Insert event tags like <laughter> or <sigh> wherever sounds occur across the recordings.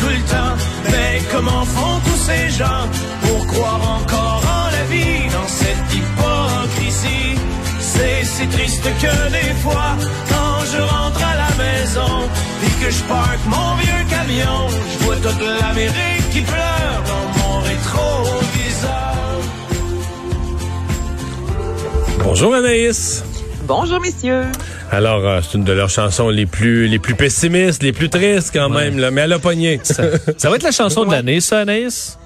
Tout le temps, mais comment font tous ces gens pour croire encore en la vie dans cette hypocrisie? C'est si triste que des fois, quand je rentre à la maison, et que je parque mon vieux camion, je vois toute l'Amérique qui pleure dans mon rétroviseur. Bonjour Anaïs. Bonjour, messieurs. Alors, euh, c'est une de leurs chansons les plus les plus pessimistes, les plus tristes quand même, là, mais elle a pogné. Ça, ça va être la chanson de l'année, ça, Anaïs?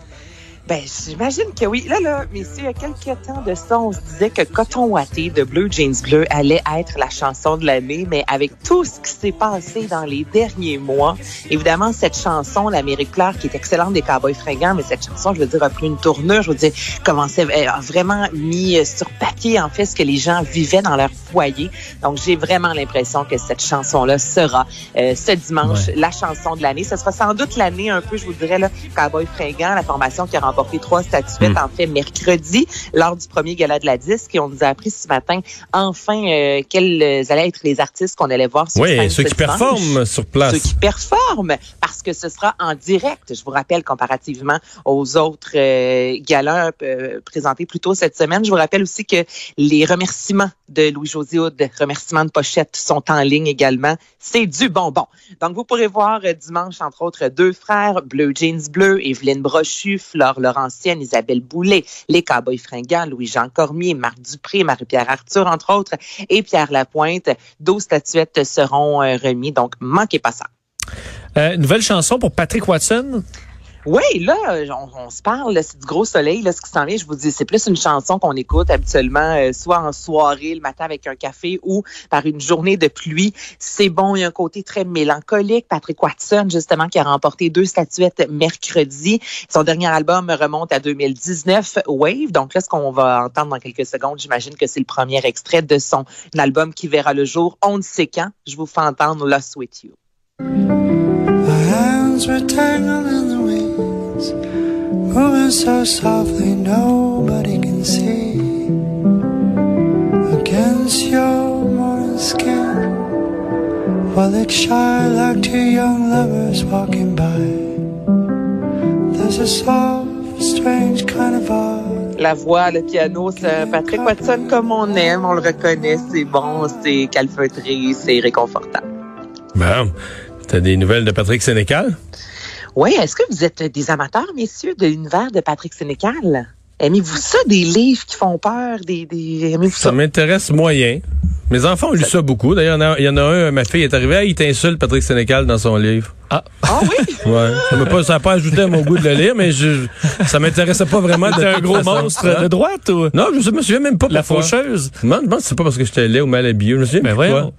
Ben, j'imagine que oui. Là, là, messieurs, il y a quelques temps de ça, on se disait que Coton Watté de Bleu Jeans Bleu allait être la chanson de l'année, mais avec tout ce qui s'est passé dans les derniers mois, évidemment, cette chanson, l'Amérique pleure, qui est excellente des Cowboys fringants, mais cette chanson, je veux dire, a pris une tournure, je veux dire, commençait, a vraiment mis sur papier, en fait, ce que les gens vivaient dans leur foyer. Donc, j'ai vraiment l'impression que cette chanson-là sera euh, ce dimanche Ouais. la chanson de l'année. Ce sera sans doute l'année, un peu, je vous dirais, là, Cowboys fringants, la formation qui a remporté trois statuettes, en fait, mercredi, lors du premier gala de la disque. Et on nous a appris ce matin, enfin, euh, quels allaient être les artistes qu'on allait voir sur Oui, scène ceux ce qui dimanche. performent sur place. Ceux qui performent, parce que ce sera en direct, je vous rappelle, comparativement aux autres euh, galas euh, présentés plus tôt cette semaine. Je vous rappelle aussi que les remerciements de Louis-José Houd, remerciements de pochette, sont en ligne également. C'est du bonbon. Donc, vous pourrez voir euh, dimanche, entre autres, deux frères, Bleu Jeans Bleu, Evelyne Brochu, Flore Laurentienne, Isabelle Boulet, les Cowboys fringants, Louis-Jean Cormier, Marc Dupré, Marie-Pierre Arthur, entre autres, et Pierre Lapointe. 12 statuettes seront euh, remises, donc manquez pas ça. Euh, nouvelle chanson pour Patrick Watson? Oui, là, on, on se parle, c'est du gros soleil, là, ce qui s'en vient. Je vous dis, c'est plus une chanson qu'on écoute habituellement, euh, soit en soirée, le matin avec un café ou par une journée de pluie. C'est bon, il y a un côté très mélancolique. Patrick Watson, justement, qui a remporté deux statuettes mercredi. Son dernier album remonte à 2019, Wave. Donc là, ce qu'on va entendre dans quelques secondes, j'imagine que c'est le premier extrait de son album qui verra le jour. On ne sait quand. Je vous fais entendre Lost With You. My hands weeds, moving so softly nobody can see. Against your morning skin, while it shine like two young lovers walking by. There's a soft, strange kind of vibe. La voix, le piano, c'est Patrick Watson comme on aime, on le reconnaît, c'est bon, c'est calfeutré, c'est réconfortant. Bon, t'as des nouvelles de Patrick Sénécal? Oui, est-ce que vous êtes des amateurs, messieurs, de l'univers de Patrick Sénécal? Aimez-vous ça, des livres qui font peur, des, des... aimez-vous Ça ça? m'intéresse moyen. Mes enfants ont lu ça beaucoup. D'ailleurs, il y en a- il y, en a un, ma fille est arrivée, ah, il t'insulte Patrick Sénécal dans son livre. Ah, Ah oui? <laughs> Ouais. Ça m'a pas, pas ajouté à mon goût de le lire, mais je, ça m'intéressait pas vraiment t'es un gros façon. monstre Hein? de droite ou? Non, je me souviens même pas la pourquoi. faucheuse? Non, je pense que c'est pas parce que j'étais laid ou mal habillé. Je me souviens Ben voyons. pourquoi.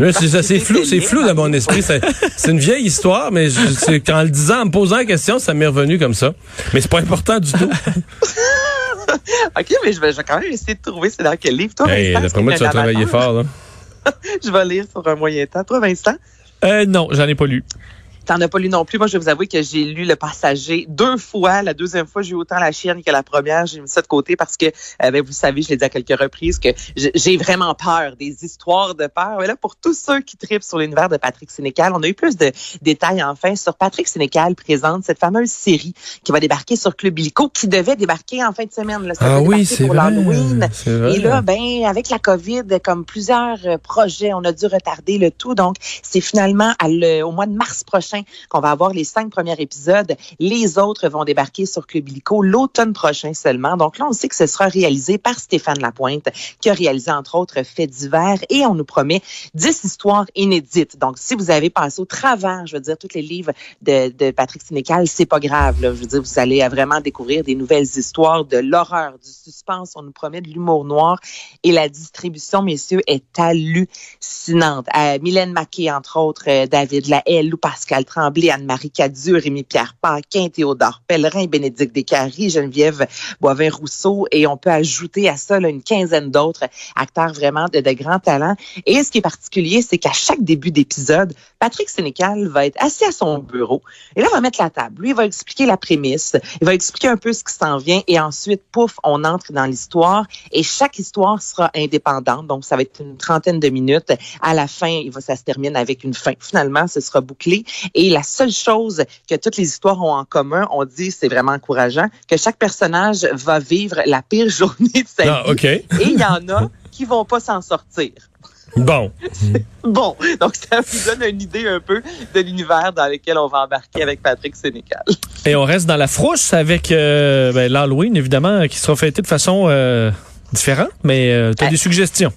Là, c'est, flou, c'est flou dans mon esprit. C'est, une vieille histoire, mais je, qu'en le disant, en me posant la question, ça m'est revenu comme ça. Mais c'est pas important du tout. <laughs> OK, mais je vais, je vais quand même essayer de trouver c'est dans quel livre. Toi, Hey, d'après moi, tu travailler amateur. fort, là. <laughs> Je vais lire sur un moyen temps. Toi, Vincent? Euh, non, j'en ai pas lu. T'en as pas lu non plus. Moi, je vais vous avouer que j'ai lu Le Passager deux fois. La deuxième fois, j'ai eu autant la chienne que la première. J'ai mis ça de côté parce que, euh, ben, vous savez, je l'ai dit à quelques reprises, que j'ai vraiment peur des histoires de peur. Mais là, pour tous ceux qui tripent sur l'univers de Patrick Sénécal, on a eu plus de détails enfin sur Patrick Sénécal présente cette fameuse série qui va débarquer sur Club Illico, qui devait débarquer en fin de semaine. Là. Ça Ah oui, c'est pour vrai. l'Halloween. Et là, ben, avec la COVID, comme plusieurs euh, projets, on a dû retarder le tout. Donc, c'est finalement à le- au mois de mars prochain qu'on va avoir les cinq premiers épisodes. Les autres vont débarquer sur Club l'automne prochain seulement. Donc là, on sait que ce sera réalisé par Stéphane Lapointe, qui a réalisé entre autres Faits divers et on nous promet 10 histoires inédites. Donc, si vous avez passé au travers, je veux dire, tous les livres de, Patrick Sénécal, c'est pas grave. Je veux dire, vous allez vraiment découvrir des nouvelles histoires, de l'horreur, du suspense. On nous promet de l'humour noir et la distribution, messieurs, est hallucinante. Euh, Mylène Maquet, entre autres, euh, David Lahaye, Lou Pascal Tremblay, Anne-Marie Cadieux, Rémi-Pierre Paquin, Théodore Pellerin, Bénédicte Descaries, Geneviève Boivin-Rousseau et on peut ajouter à ça une quinzaine d'autres acteurs vraiment de grands talents. Et ce qui est particulier, c'est qu'à chaque début d'épisode, Patrick Sénécal va être assis à son bureau et là, il va mettre la table. Lui, il va expliquer la prémisse, il va expliquer un peu ce qui s'en vient et ensuite, pouf, on entre dans l'histoire et chaque histoire sera indépendante. Donc, ça va être une trentaine de minutes. À la fin, il va, ça se termine avec une fin. Finalement, ce sera bouclé. Et la seule chose que toutes les histoires ont en commun, on dit, c'est vraiment encourageant, que chaque personnage va vivre la pire <laughs> journée de sa Ah, vie. OK. Et il y en a qui vont pas s'en sortir. Bon. <laughs> Bon, donc ça vous donne une idée un peu de l'univers dans lequel on va embarquer avec Patrick Sénécal. Et on reste dans la frousse avec euh, ben, l'Halloween, évidemment, qui sera fêté de façon euh, différente, mais euh, tu as Euh, des suggestions?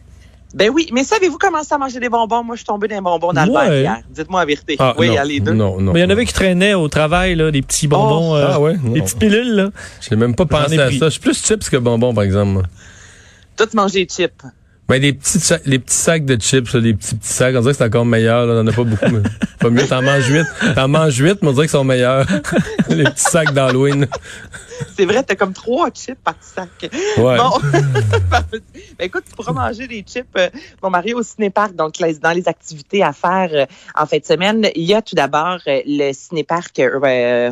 Ben oui, mais savez-vous comment ça manger des bonbons? Moi, je suis les bonbons dans le Ouais. hier. Dites-moi la vérité. Ah, oui, non, allez, deux. Non, non. Mais il y en avait qui traînaient au travail, là, des petits bonbons, Oh, euh, ah ouais? des petites pilules. Là. J'ai même pas pensé à ça. Je suis plus chips que bonbons, par exemple. Tout manger des chips. Ben, les petits, les petits sacs de chips, là, les petits, petits sacs, on dirait que c'est encore meilleur, là. On en a pas beaucoup, mais pas mieux. T'en manges huit. T'en manges huit, mais on dirait qu'ils sont meilleurs. <laughs> les petits sacs d'Halloween. <laughs> C'est vrai, t'as comme trois chips par sac. Ouais. Bon, <laughs> ben, écoute, tu pourras manger des chips, euh, mon mari, au cinéparc. Donc, dans les activités à faire euh, en fin de semaine, il y a tout d'abord euh, le cinéparc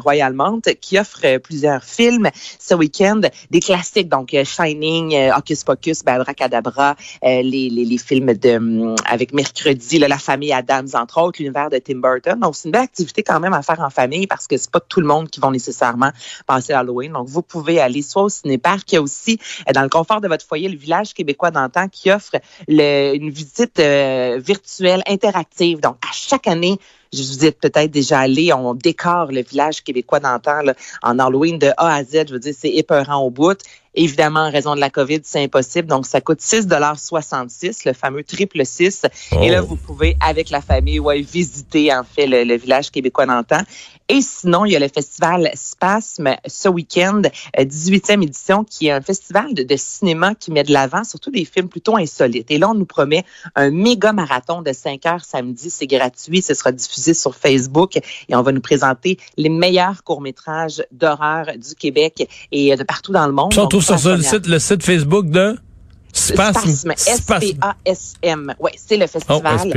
Royal Mount qui offre plusieurs films ce week-end, des classiques, donc Shining, Hocus Pocus, ben, Abracadabra, les, les, les films de hum, avec Mercredi, là, La famille Adams, entre autres, l'univers de Tim Burton. Donc, c'est une belle activité quand même à faire en famille parce que c'est pas tout le monde qui vont nécessairement passer Halloween. Donc, vous pouvez aller soit au cinéparc, il y a aussi euh, dans le confort de votre foyer le village québécois d'antan qui offre une visite euh, virtuelle interactive. Donc, à chaque année, je vous êtes peut-être déjà allé, on décore le village québécois d'antan en Halloween de A à Z. Je veux dire, c'est épeurant au bout. Évidemment, en raison de la COVID, c'est impossible. Donc, ça coûte 6,66 le fameux triple 6. Et là, Oh. vous pouvez, avec la famille, ouais, visiter, en fait, le, le village québécois d'antan. Et sinon, il y a le festival Spasme ce week-end, euh, 18e édition, qui est un festival de, de cinéma qui met de l'avant surtout des films plutôt insolites. Et là, on nous promet un méga marathon de 5 heures samedi. C'est gratuit. Ce sera diffusé sur Facebook et on va nous présenter les meilleurs courts-métrages d'horreur du Québec et euh, de partout dans le monde. Trouve sur le site, le site Facebook de Spasme. S-P-A-S-M. Oui, c'est le Oh, festival.